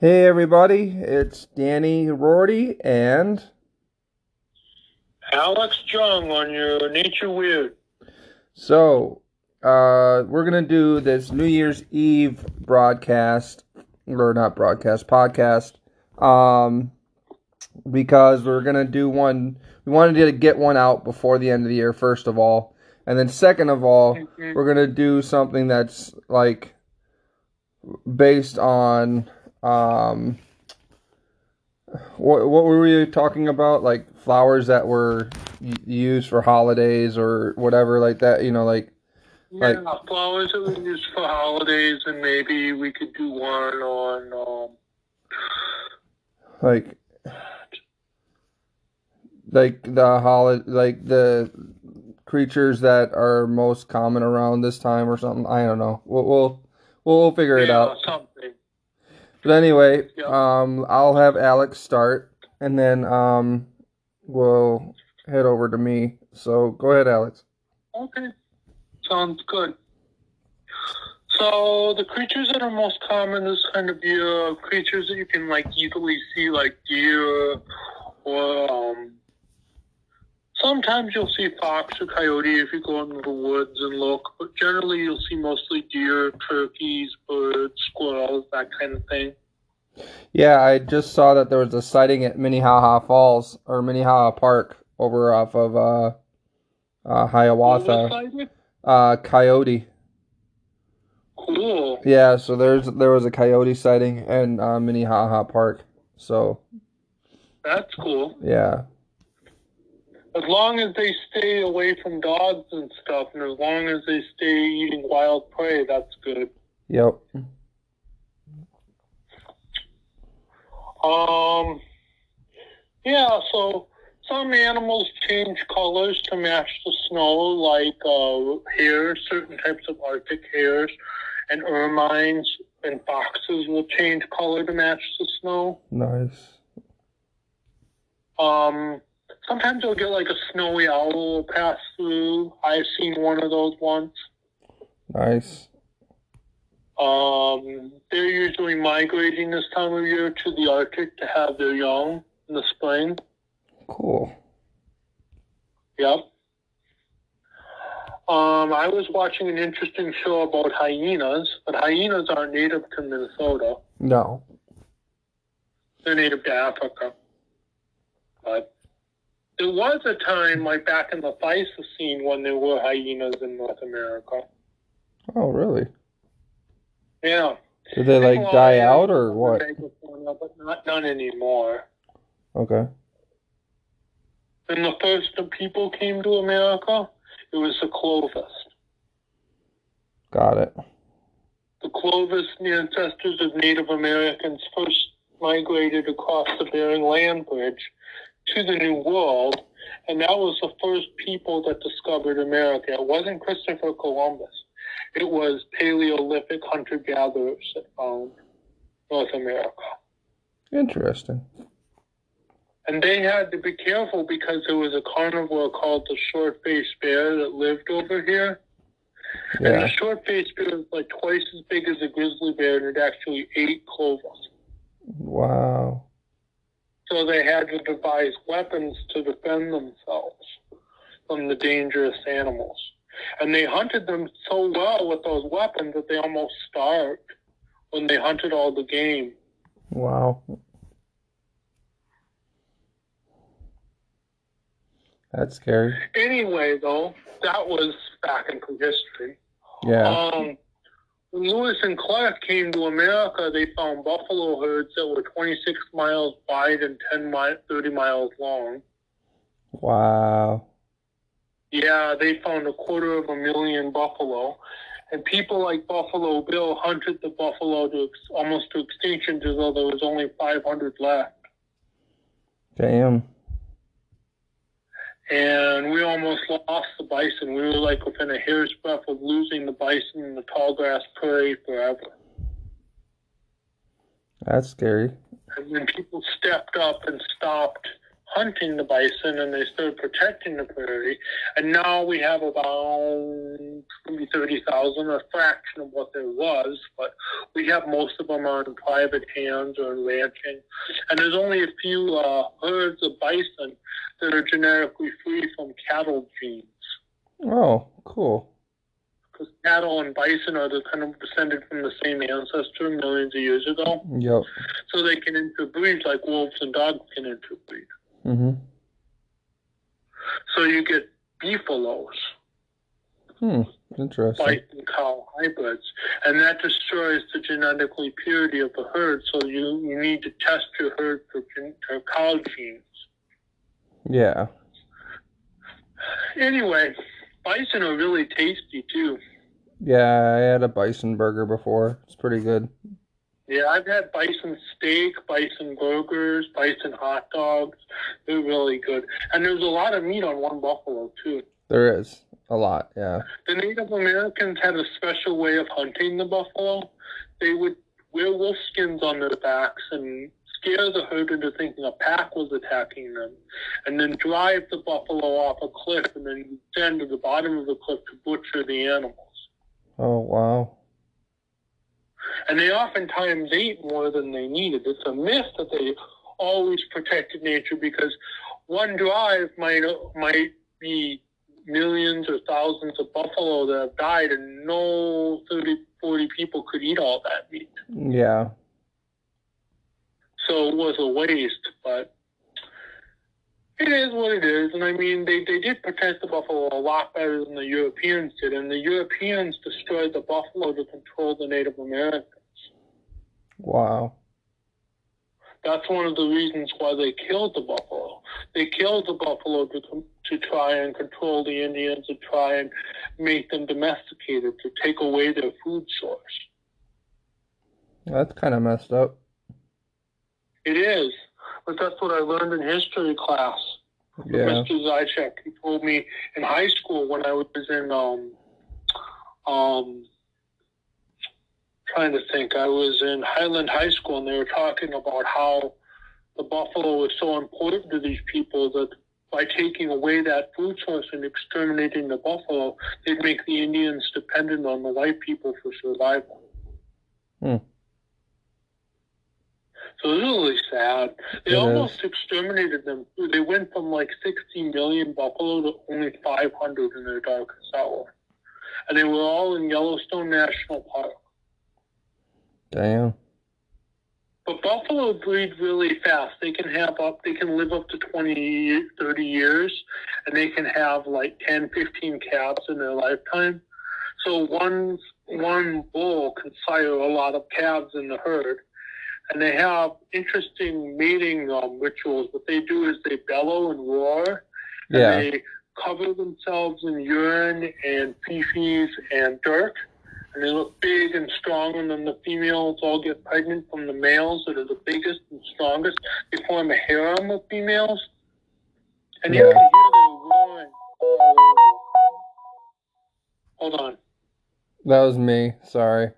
Hey everybody, it's Danny Rorty and Alex Jung on your Nature Weird. so uh we're gonna do this New Year's Eve broadcast or not broadcast podcast um because we're gonna do one we wanted to get one out before the end of the year first of all and then second of all Mhm. we're gonna do something that's like based on um what what were we talking about like flowers that were used for holidays or whatever like that you know like Like- yeah, flowers that we use for holidays, and maybe we could do one on. Um, like like the holi- like the creatures that are most common around this time or something i don't know we'll we'll we'll, we'll figure it out Something. But anyway, Yeah. um, I'll have Alex start, and then um, we'll head over to me. So go ahead, Alex. Okay. Sounds good. So the creatures that are most common is kind of your creatures that you can like easily see, like deer, or um. Sometimes you'll see fox or coyote if you go into the woods and look, but generally you'll see mostly deer, turkeys, birds, squirrels, that kind of thing. Yeah, I just saw that there was a sighting at Minnehaha Falls or Minnehaha Park over off of uh, uh, Hiawatha. Uh, coyote. Cool. Yeah, so there's there was a coyote sighting in uh, Minnehaha Park. So That's cool. yeah, As long as they stay away from dogs and stuff, and as long as they stay eating wild prey, that's good. yep. Um, yeah, so some animals change colors to match the snow, like uh, hares, certain types of Arctic hares, and ermines and foxes will change color to match the snow. Nice. Um, sometimes you'll get like a snowy owl pass through. I've seen one of those once. Nice. Um, they're usually migrating this time of year to the Arctic to have their young in the spring. Cool. Yep. Um, I was watching an interesting show about hyenas, but hyenas aren't native to Minnesota. No. They're native to Africa. But there was a time, like back in the Pleistocene, when there were hyenas in North America. Oh, really? Yeah. Did they like Well, die out or what? But not none anymore. Okay. When the first people came to America, it was the Clovis. Got it. The Clovis ancestors of Native Americans first migrated across the Bering Land Bridge to the New World, and that was the first people that discovered America. It wasn't Christopher Columbus. It was Paleolithic hunter-gatherers that found North America. Interesting. And they had to be careful because there was a carnivore called the short-faced bear that lived over here. Yeah. And the short-faced bear was like twice as big as a grizzly bear, and it actually ate Clovis. Wow. So they had to devise weapons to defend themselves from the dangerous animals. And they hunted them so well with those weapons that they almost starved when they hunted all the game. Wow. That's scary. Anyway, though, that was back into history. Yeah. Um, when Lewis and Clark came to America, they found buffalo herds that were 26 miles wide and 10 mi- 30 miles long. Wow. Yeah, they found a quarter of a million buffalo. And people like Buffalo Bill hunted the buffalo to ex- almost to extinction as though there was only 500 left. Damn. And we almost lost the bison. We were like within a hair's breadth of losing the bison in the tall grass prairie forever. That's scary. And then people stepped up and stopped hunting the bison and they started protecting the prairie. And now we have about maybe 30,000, a fraction of what there was, but we have most of them on private hands or in ranching. And there's only a few uh, herds of bison that are genetically free from cattle genes. Oh, cool. Because cattle and bison are the kind of descended from the same ancestor millions of years ago. Yep. So they can interbreed like wolves and dogs can interbreed. Mm-hmm. So you get beefaloes, Hmm. Interesting. bison cow hybrids, and that destroys the genetically purity of the herd. So you, you need to test your herd for, for cow genes. Yeah. Anyway, bison are really tasty too. Yeah, I had a bison burger before. It's pretty good. Yeah, I've had bison steak, bison burgers, bison hot dogs. They're really good. And there's a lot of meat on one buffalo too. There is a lot. Yeah. The Native Americans had a special way of hunting the buffalo. They would wear wolf skins on their backs and scare the herd into thinking a pack was attacking them, and then drive the buffalo off a cliff and then descend to the bottom of the cliff to butcher the animals. Oh wow. And they oftentimes ate more than they needed. It's a myth that they always protected nature because one drive might might be millions or thousands of buffalo that have died, and no 30, 40 people could eat all that meat. Yeah. So it was a waste, but it is what it is. And I mean, they, they did protect the buffalo a lot better than the Europeans did. And the Europeans destroyed the buffalo to control the Native Americans. Wow. That's one of the reasons why they killed the buffalo. They killed the buffalo to, to try and control the Indians, to try and make them domesticated, to take away their food source. That's kind of messed up. It is. But that's what I learned in history class. Yeah. Mr. Zychek, he told me in high school when I was in um um trying to think, I was in Highland High School and they were talking about how the buffalo was so important to these people that by taking away that food source and exterminating the buffalo, they'd make the Indians dependent on the white people for survival. Hmm. Really sad. They It almost exterminated them. They went from like 60 million buffalo to only 500 in their darkest hour. And they were all in Yellowstone National Park. Damn. But buffalo breed really fast. They can have up, they can live up to 20, 30 years, and they can have like 10, 15 calves in their lifetime. So one, one bull can sire a lot of calves in the herd. And they have interesting mating um, rituals. What they do is they bellow and roar, and Yeah. they cover themselves in urine and feces and dirt. And they look big and strong, and then the females all get pregnant from the males that are the biggest and strongest. They form a harem of females. And you can hear them roaring. Hold on. That was me. Sorry.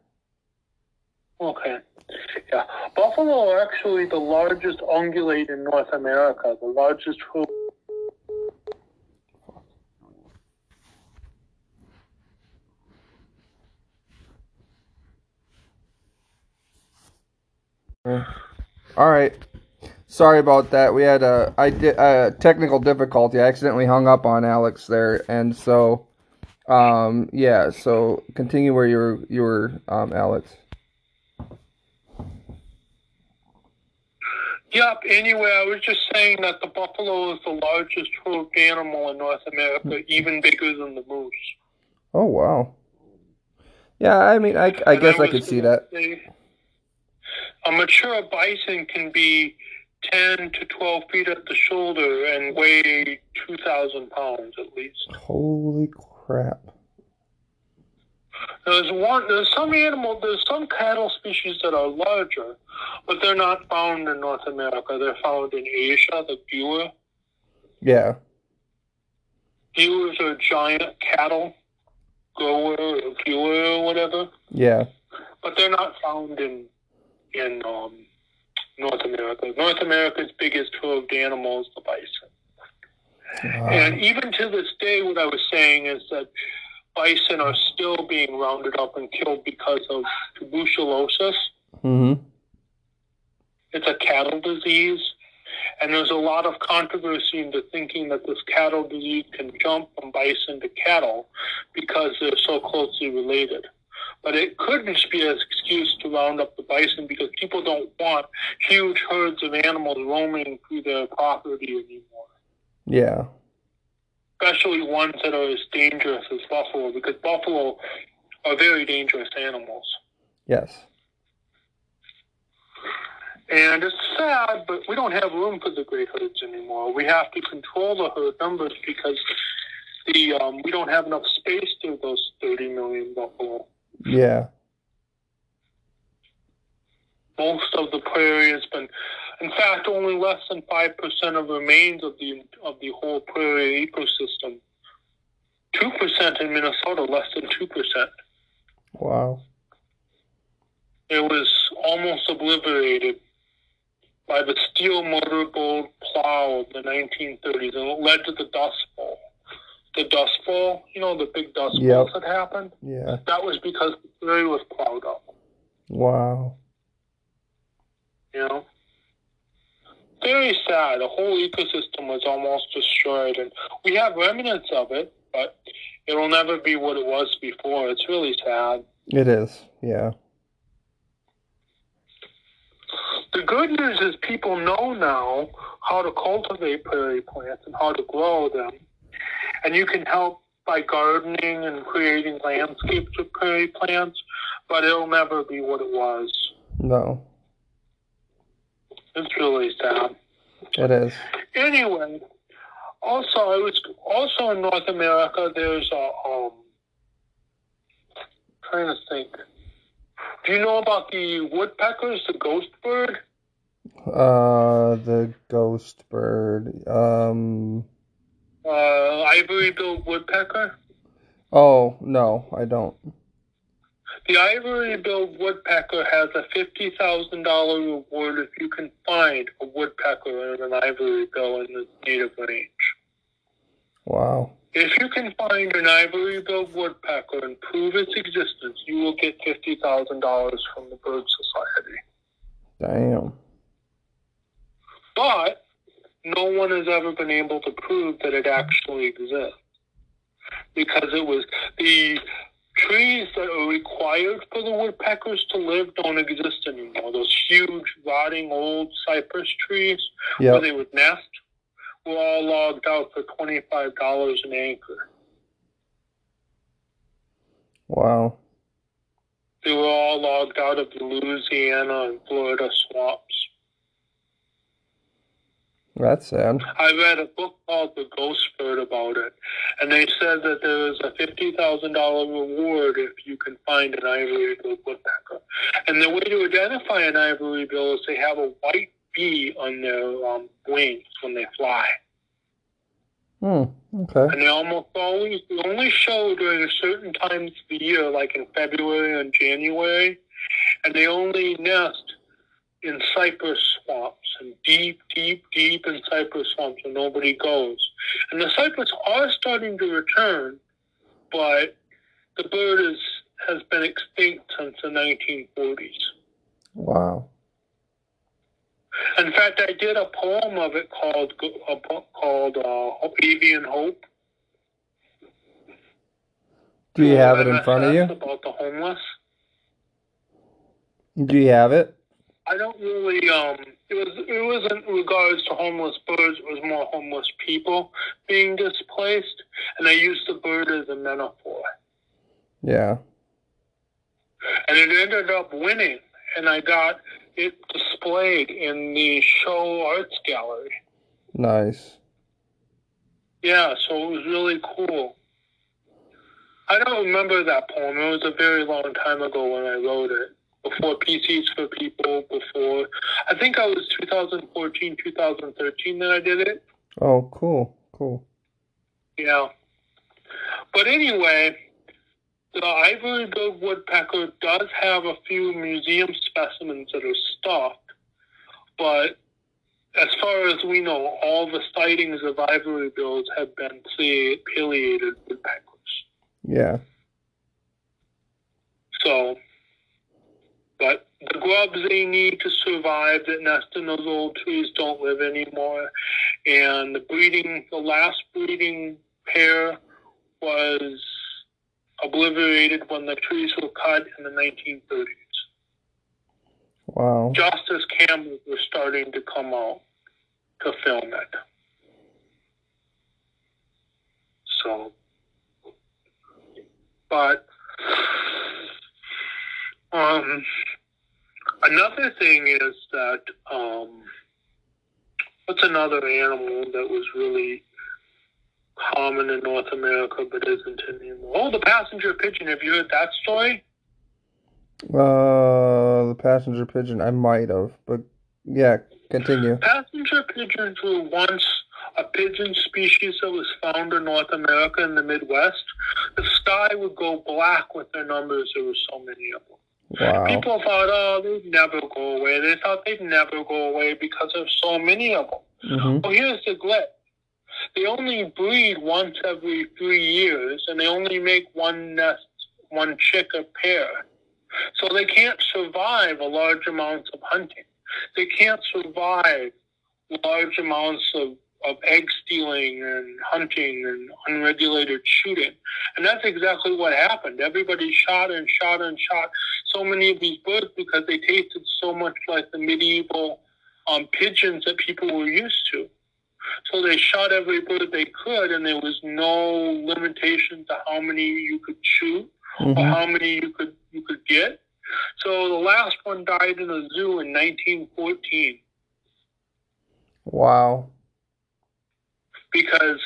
Okay. Yeah. Buffalo are actually the largest ungulate in North America, the largest hoof. All right. Sorry about that. We had a I did a technical difficulty. I accidentally hung up on Alex there, and so, um, yeah. So continue where you were you were, um, Alex. Yep. Anyway, I was just saying that the buffalo is the largest hoofed animal in North America, hmm. even bigger than the moose. Oh wow. Yeah, I mean, I I And guess I was could see that. A mature bison can be 10 to 12 feet at the shoulder and weigh 2,000 pounds at least. Holy crap. There's one. There's some animal. There's some cattle species that are larger, but they're not found in North America. They're found in Asia. The Buer. Yeah. Buers are giant cattle, grower or or whatever, Yeah. but they're not found in in um, North America. North America's biggest herd animal is the bison. Wow. And even to this day, what I was saying is that bison are still being rounded up and killed because of tuberculosis. hmm It's a cattle disease. And there's a lot of controversy into thinking that this cattle disease can jump from bison to cattle because they're so closely related. But it could just be an excuse to round up the bison because people don't want huge herds of animals roaming through their property anymore. Yeah. Especially ones that are as dangerous as buffalo, because buffalo are very dangerous animals. Yes. And it's sad, but we don't have room for the great herds anymore. We have to control the herd numbers because the um, we don't have enough space to those 30 million buffalo. Yeah. Most of the prairie has been, in fact, only less than five percent of remains of the of the whole prairie ecosystem. Two percent in Minnesota, less than two percent. Wow. It was almost obliterated by the steel moldboard plow of the 1930s, and it led to the Dust Bowl. The Dust Bowl, you know, the big Dust Yep. Bowls that happened? Yeah. That was because the prairie was plowed up, Wow. you know? Very sad. The whole ecosystem was almost destroyed, and we have remnants of it, but it'll never be what it was before. It's really sad. It is. Yeah. The good news is people know now how to cultivate prairie plants and how to grow them. And you can help by gardening and creating landscapes with prairie plants, but it'll never be what it was. No. It's really sad. It is. Anyway, also I was also in North America. There's a um, trying to think. Do you know about the woodpeckers, the ghost bird? Uh, the ghost bird. Um. Uh, ivory-billed woodpecker. Oh no, I don't. The ivory-billed woodpecker has a fifty thousand dollar reward if you can find a woodpecker and an ivory bill in the native range. Wow. If you can find an ivory-billed woodpecker and prove its existence, you will get fifty thousand dollars from the Bird Society. Damn. But no one has ever been able to prove that it actually exists because it was the trees that are required for the woodpeckers to live don't exist anymore. Those huge, rotting old cypress trees where they would nest were all logged out for twenty-five dollars an acre. Wow. They were all logged out of the Louisiana and Florida swamps. That's sad. I read a book called The Ghost Bird about it, and they said that there is a fifty thousand dollar reward if you can find an ivory bill woodpecker. And the way to identify an ivory bill is they have a white bee on their um, wings when they fly, Hmm. Okay. and they almost always they only show during certain times of the year, like in February and January, and they only nest in cypress swamps and deep, deep, deep in cypress swamps where nobody goes. And the cypress are starting to return, but the bird is has been extinct since the 1940s. Wow. In fact, I did a poem of it called a book called uh, Avian Hope. Do you have it in front of you? About the homeless. Do you have it? I don't really. Um, it was. It wasn't in regards to homeless birds. It was more homeless people being displaced, and I used the bird as a metaphor. Yeah. And it ended up winning, and I got it displayed in the show arts gallery. Nice. Yeah, so it was really cool. I don't remember that poem. It was a very long time ago when I wrote it. Before PCs for People, before I think I was 2014, 2013 that I did it. Oh, cool. Cool. Yeah. But anyway, the ivory-billed woodpecker does have a few museum specimens that are stocked, but as far as we know, all the sightings of ivory bills have been pileated woodpeckers. Yeah. So, but the grubs they need to survive that nest in those old trees don't live anymore. And the breeding, the last breeding pair was obliterated when the trees were cut in the 1930s. Wow. Just as cameras were starting to come out to film it. So, but um, another thing is that um, what's another animal that was really common in North America but isn't anymore? Oh, the passenger pigeon. Have you heard that story? Uh, the passenger pigeon. I might have, but yeah, continue. Passenger pigeons were once a pigeon species that was found in North America in the Midwest. The sky would go black with their numbers. There were so many of them. Wow. People thought, oh, they'd never go away. They thought they'd never go away because there's so many of them. hmm Well, here's the glitch. They only breed once every three years, and they only make one nest, one chick a pair. So they can't survive a large amounts of hunting. They can't survive large amounts of, of egg stealing and hunting and unregulated shooting. And that's exactly what happened. Everybody shot and shot and shot so many of these birds because they tasted so much like the medieval um, pigeons that people were used to. So they shot every bird they could, and there was no limitation to how many you could shoot or hmm how many you could you could get. So the last one died in a zoo in 1914 Wow. Because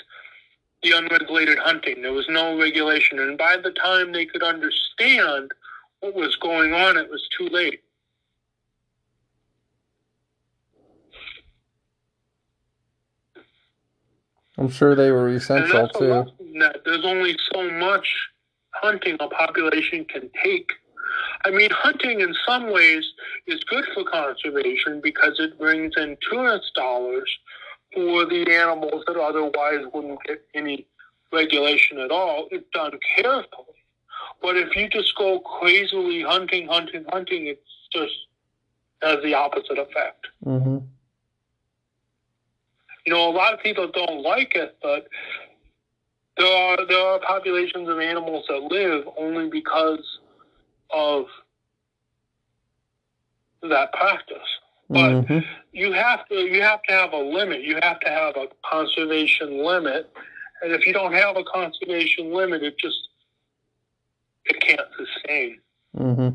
the unregulated hunting. There was no regulation, and by the time they could understand what was going on, it was too late. I'm sure they were essential too. that there's only so much hunting a population can take. I mean, hunting in some ways is good for conservation because it brings in tourist dollars for the animals that otherwise wouldn't get any regulation at all. It's done carefully. But if you just go crazily hunting, hunting, hunting, it's just has the opposite effect. hmm You know, a lot of people don't like it, but there are there are populations of animals that live only because of that practice. But hmm you have to you have to have a limit. You have to have a conservation limit, and if you don't have a conservation limit, it just it can't sustain. hmm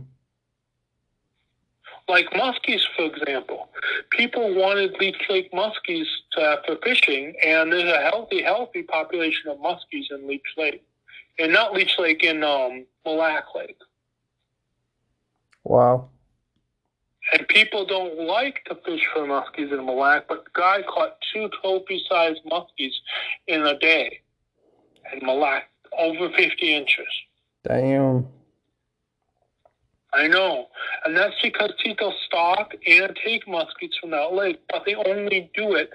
Like muskies, for example, people wanted Leech Lake muskies to, for fishing, and there's a healthy, healthy population of muskies in Leech Lake, and not Leech Lake in um, Mille Lacs Lake. Wow. And people don't like to fish for muskies in Mille Lacs, but the guy caught two trophy-sized muskies in a day in Mille Lacs, over 50 inches. Damn. I know. And that's because people stock and take muskies from that lake, but they only do it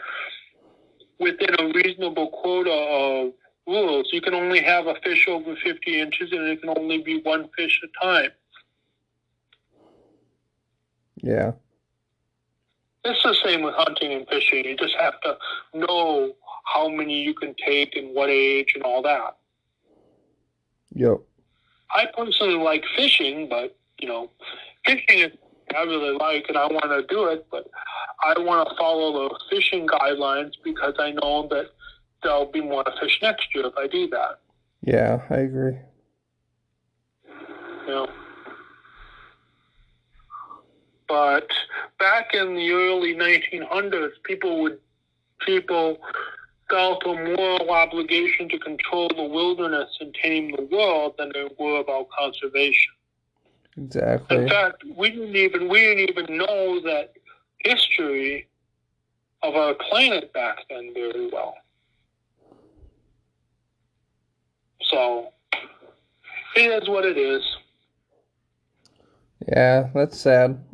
within a reasonable quota of rules. You can only have a fish over 50 inches and it can only be one fish at a time. Yeah. It's the same with hunting and fishing. You just have to know how many you can take and what age and all that. Yep. I personally like fishing, but you know, fishing is I really like and I want to do it, but I want to follow the fishing guidelines because I know that there'll be more to fish next year if I do that. Yeah, I agree. Know. But back in the early 1900s, people would people felt a moral obligation to control the wilderness and tame the world than they were about conservation. Exactly. In fact, we didn't even we didn't even know that history of our planet back then very well. So it is what it is. Yeah, that's sad.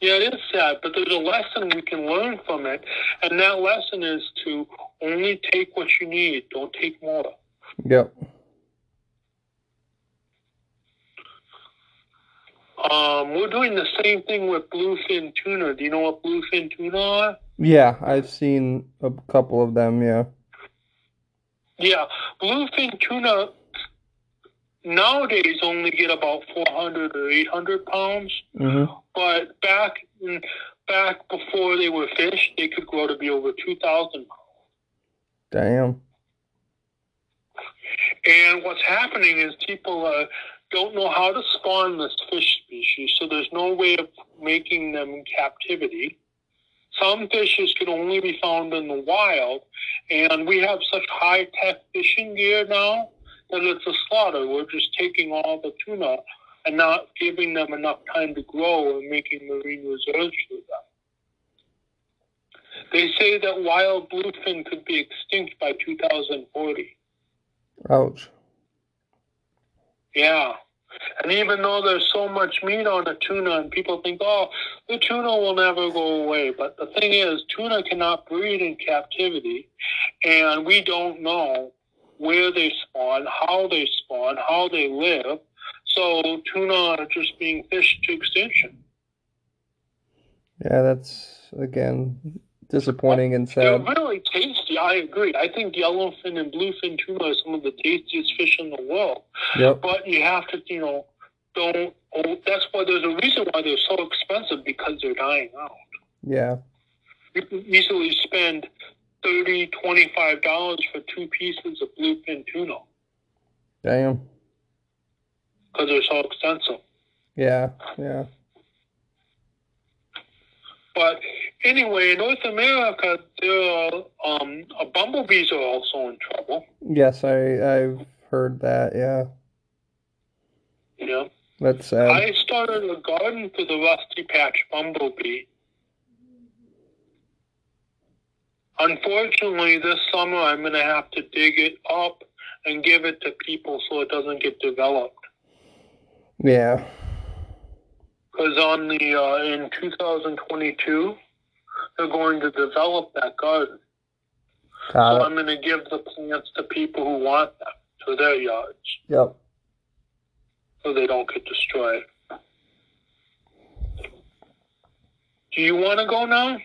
Yeah, it is sad, but there's a lesson we can learn from it, and that lesson is to only take what you need. Don't take more. Yep. Um, we're doing the same thing with bluefin tuna. Do you know what bluefin tuna are? Yeah, I've seen a couple of them. Yeah. Yeah, bluefin tuna nowadays only get about 400 or 800 pounds, Mhm. but back back before they were fish, they could grow to be over 2,000 pounds. Damn. And what's happening is people uh, don't know how to spawn this fish species, so there's no way of making them in captivity. Some fishes can only be found in the wild, and we have such high tech fishing gear now that it's a slaughter. We're just taking all the tuna and not giving them enough time to grow and making marine reserves for them. They say that wild bluefin could be extinct by 2040. Ouch. Yeah. And even though there's so much meat on the tuna, and people think, oh, the tuna will never go away. But the thing is, tuna cannot breed in captivity, and we don't know where they spawn, how they spawn, how they live. So tuna are just being fished to extinction. Yeah, that's again disappointing and sad. They're really tasty. I agree. I think yellowfin and bluefin tuna are some of the tastiest fish in the world. Yep. But you have to, you know, don't. Oh, that's why there's a reason why they're so expensive because they're dying out. Yeah. You can easily spend thirty, twenty-five dollars for two pieces of bluefin tuna Damn. because they're so expensive. Yeah. Yeah. But anyway, in North America, there are, um, uh, bumblebees are also in trouble. Yes, I I've heard that. Yeah. Yeah. That's sad. I started a garden for the rusty patch bumblebee. Unfortunately, this summer I'm going to have to dig it up and give it to people so it doesn't get developed. Yeah. Because on the uh, in 2022, they're going to develop that garden. So it. I'm going to give the plants to people who want them to their yards Yep. so they don't get destroyed. Do you want to go now?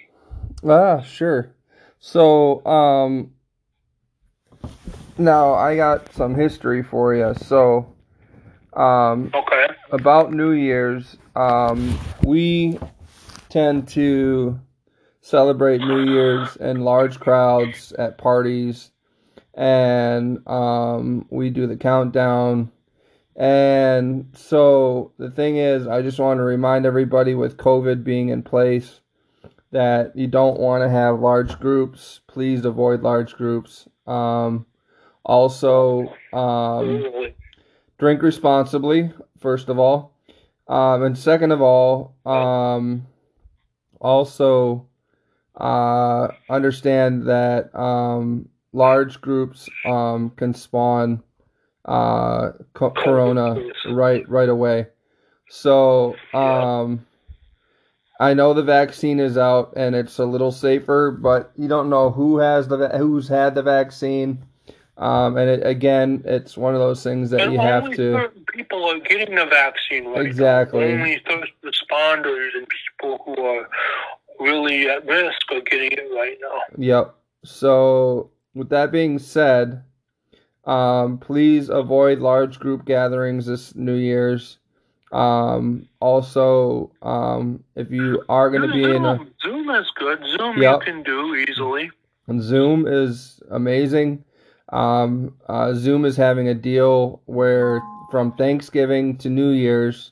Ah, sure. So, um, now I got some history for you. So, um, Okay. about New Year's, um, we tend to celebrate New Year's in large crowds at parties, and um, we do the countdown. And so the thing is, I just want to remind everybody with COVID being in place that you don't want to have large groups. Please avoid large groups. Um, also, um, drink responsibly first of all um, and second of all um, also uh, understand that um, large groups um, can spawn uh, co- corona right right away so um, I know the vaccine is out and it's a little safer but you don't know who has the who's had the vaccine um, and it, again, it's one of those things that and you have to. people are getting the vaccine right now. Exactly. Only first responders and people who are really at risk are getting it right now. Yep. So, with that being said, um, please avoid large group gatherings this New Year's. Um, also, um, if you are going to be in a Zoom, is good. Zoom Yep. you can do easily. And Zoom is amazing. Um, uh, Zoom is having a deal where from Thanksgiving to New Year's,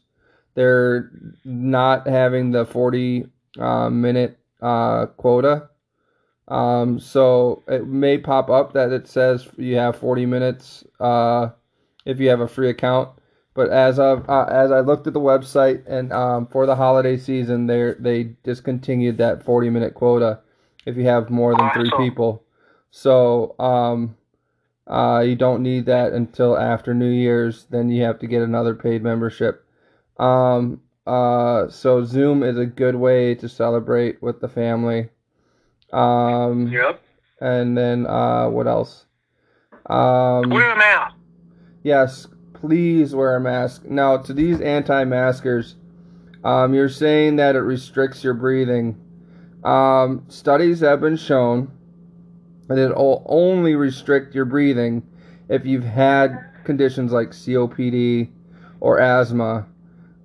they're not having the 40 uh, minute uh, quota. Um, so it may pop up that it says you have 40 minutes uh, if you have a free account. But as of uh, as I looked at the website and um, for the holiday season, they they discontinued that 40 minute quota if you have more than three people. So um, uh, you don't need that until after New Year's. Then you have to get another paid membership. Um, Uh, so Zoom is a good way to celebrate with the family. Um, Yep. and then uh, what else? Um, Wear a mask. Yes, please wear a mask. Now, to these anti-maskers, um, you're saying that it restricts your breathing. Um, studies have been shown that it will only restrict your breathing if you've had conditions like COPD or asthma.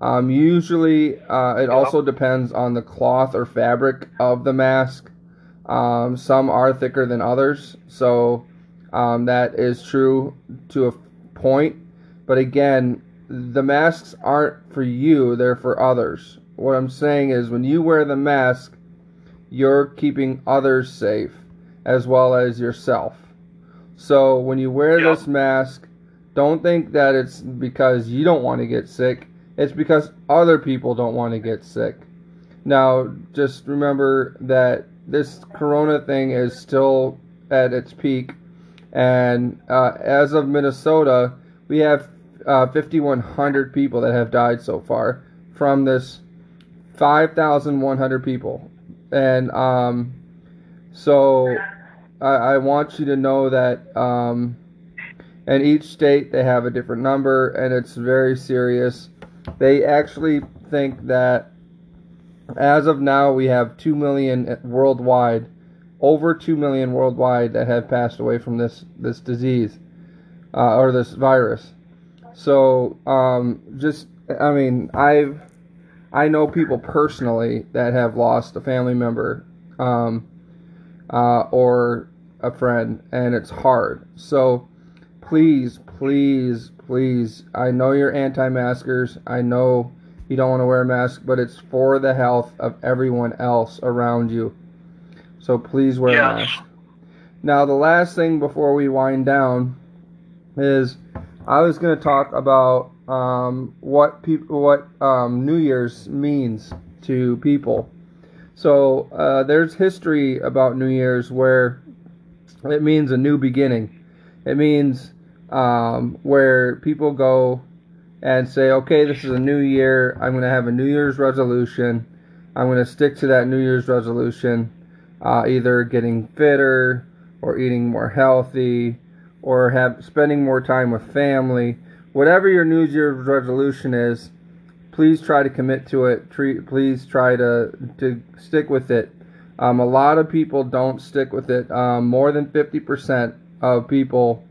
Um, usually, uh, it also depends on the cloth or fabric of the mask. Um, some are thicker than others, so um, that is true to a point. But again, the masks aren't for you, they're for others. What I'm saying is when you wear the mask, you're keeping others safe as well as yourself. So when you wear this mask, don't think that it's because you don't want to get sick. It's because other people don't want to get sick. Now, just remember that this corona thing is still at its peak. And uh, as of Minnesota, we have uh, 5,100 people that have died so far from this 5,100 people. And um, so I, I want you to know that um, in each state they have a different number and it's very serious. They actually think that as of now we have 2 million worldwide, over 2 million worldwide that have passed away from this, this disease uh, or this virus. So um, just, I mean, I've I know people personally that have lost a family member um, uh, or a friend, and it's hard. So please, please, please, I know you're anti maskers. I know you don't want to wear a mask, but it's for the health of everyone else around you. So please wear a mask. Now, the last thing before we wind down is I was going to talk about um, what people, what um, New Year's means to people. So uh, there's history about New Year's where it means a new beginning. It means um, where people go and say, okay, this is a new year. I'm going to have a New Year's resolution. I'm going to stick to that New Year's resolution, uh, either getting fitter or eating more healthy or have spending more time with family. Whatever your New Year's resolution is, please try to commit to it. Treat, please try to to stick with it. Um, a lot of people don't stick with it. Um, more than 50% of people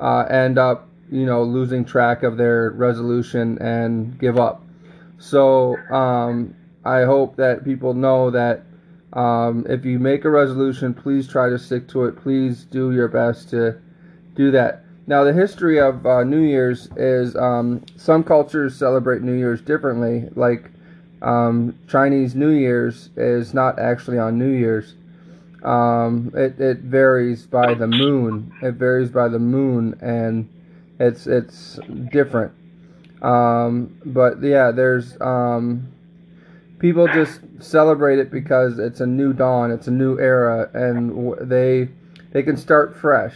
uh, end up, you know, losing track of their resolution and give up. So um, I hope that people know that um, if you make a resolution, please try to stick to it. Please do your best to do that. Now, the history of uh, New Year's is um, some cultures celebrate New Year's differently. Like um, Chinese New Year's is not actually on New Year's. Um, it, it varies by the moon. It varies by the moon, and it's it's different. Um, but yeah, there's um, people just celebrate it because it's a new dawn, it's a new era, and they they can start fresh.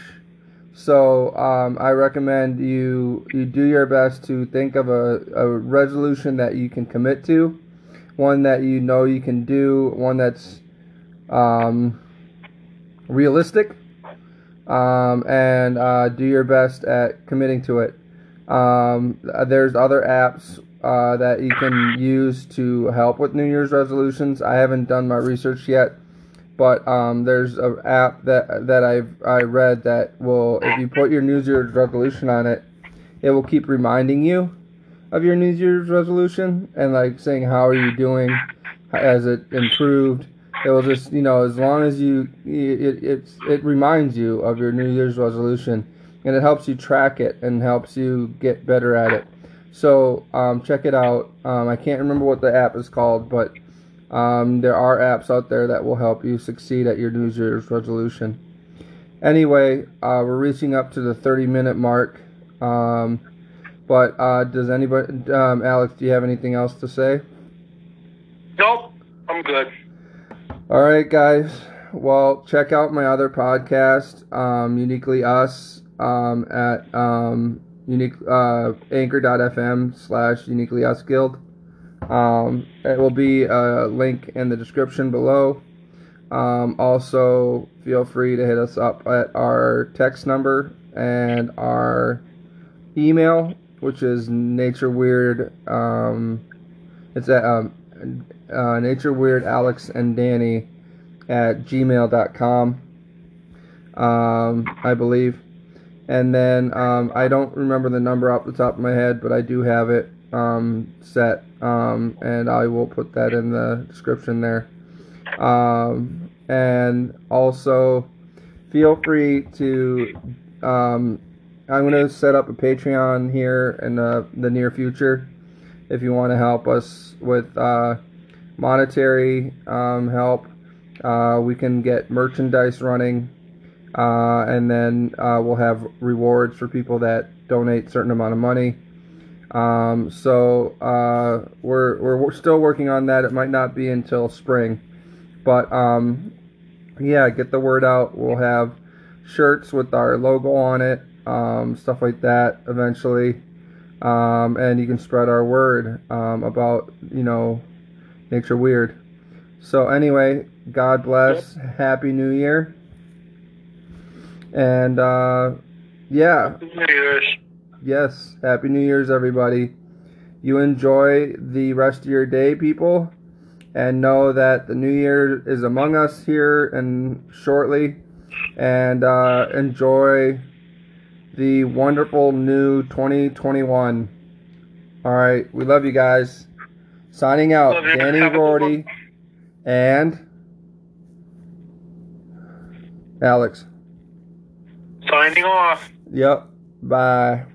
So um, I recommend you you do your best to think of a, a resolution that you can commit to, one that you know you can do, one that's um, realistic, um, and uh, do your best at committing to it. Um, there's other apps uh, that you can use to help with New Year's resolutions. I haven't done my research yet, but um, there's an app that that I've I read that will, if you put your New Year's resolution on it, it will keep reminding you of your New Year's resolution and like saying how are you doing, has it improved. It will just you know as long as you it it it reminds you of your New Year's resolution and it helps you track it and helps you get better at it. So um, check it out. Um, I can't remember what the app is called, but um, there are apps out there that will help you succeed at your New Year's resolution. Anyway, uh, we're reaching up to the 30 minute mark. Um, but uh, does anybody, um, Alex, do you have anything else to say? Nope, I'm good. All right, guys. Well, check out my other podcast, um, Uniquely Us, um, at um, unique uh, anchor.fm slash uniquely us guild. Um, it will be a link in the description below. Um, also, feel free to hit us up at our text number and our email, which is nature weird. Um, it's at um, uh, nature weird Alex and Danny at gmail.com. Um, I believe. And then um, I don't remember the number off the top of my head, but I do have it um, set, um, and I will put that in the description there. Um, and also, feel free to. Um, I'm going to set up a Patreon here in the, the near future. If you want to help us with uh, monetary um, help, uh, we can get merchandise running uh, and then uh, we'll have rewards for people that donate certain amount of money. Um, so uh, we're, we're, still working on that. It might not be until spring, but um, yeah, get the word out. We'll have shirts with our logo on it, um, stuff like that eventually, um, and you can spread our word um, about you know nature weird. So anyway, God bless. Happy New Year. And uh, yeah. New Year's. Yes. Happy New Year's, everybody. You enjoy the rest of your day, people, and know that the New Year is among us here and shortly. And uh, enjoy the wonderful new 2021. All right. We love you guys. Signing out, Love. Danny Rorty and Alex. Signing off. Yep. Bye.